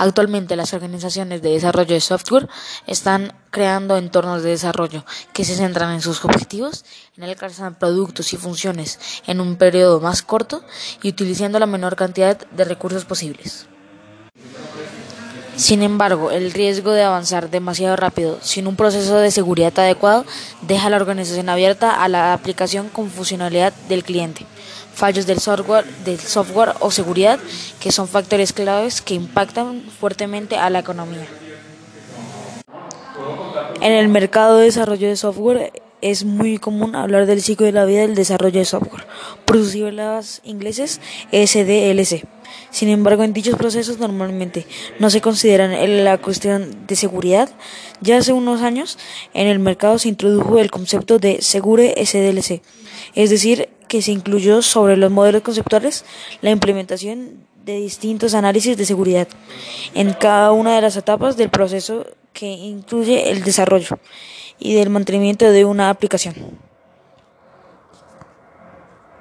Actualmente las organizaciones de desarrollo de software están creando entornos de desarrollo que se centran en sus objetivos, en alcanzar productos y funciones en un periodo más corto y utilizando la menor cantidad de recursos posibles. Sin embargo, el riesgo de avanzar demasiado rápido sin un proceso de seguridad adecuado deja a la organización abierta a la aplicación con funcionalidad del cliente, fallos del software, del software o seguridad, que son factores claves que impactan fuertemente a la economía. En el mercado de desarrollo de software es muy común hablar del ciclo de la vida del desarrollo de software, por sus siglas ingleses SDLC. Sin embargo, en dichos procesos normalmente no se consideran la cuestión de seguridad. Ya hace unos años en el mercado se introdujo el concepto de Segure SDLC, es decir, que se incluyó sobre los modelos conceptuales la implementación de distintos análisis de seguridad en cada una de las etapas del proceso que incluye el desarrollo y del mantenimiento de una aplicación.